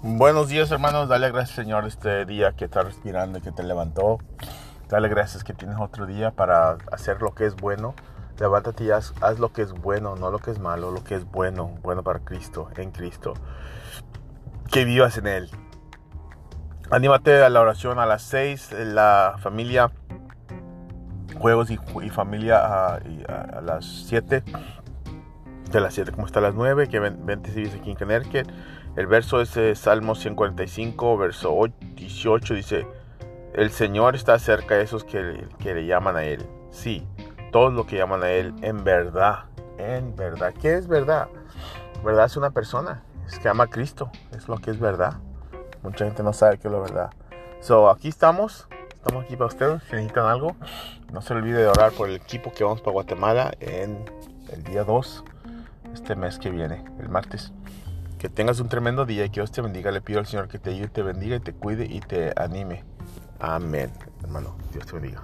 Buenos días hermanos, dale gracias Señor este día que estás respirando y que te levantó. Dale gracias que tienes otro día para hacer lo que es bueno. Levántate y haz, lo que es bueno, no lo que es malo, lo que es bueno, bueno para Cristo, en Cristo. Que vivas en Él. Anímate a la oración a las 6, la familia, juegos y, familia a, a, a las 7 de las 7 como está las 9, que 20 si aquí en Connecticut. El verso es eh, Salmo 145, verso 18, dice, el Señor está cerca de esos que, que le llaman a Él. Sí, todos los que llaman a Él en verdad, en verdad. ¿Qué es verdad? Verdad es una persona, es que ama a Cristo, es lo que es verdad. Mucha gente no sabe qué es la verdad. So, aquí estamos, estamos aquí para ustedes, si necesitan algo. No se olvide de orar por el equipo que vamos para Guatemala en el día 2 este mes que viene, el martes. Que tengas un tremendo día y que Dios te bendiga. Le pido al Señor que te ayude, te bendiga y te cuide y te anime. Amén, hermano. Dios te bendiga.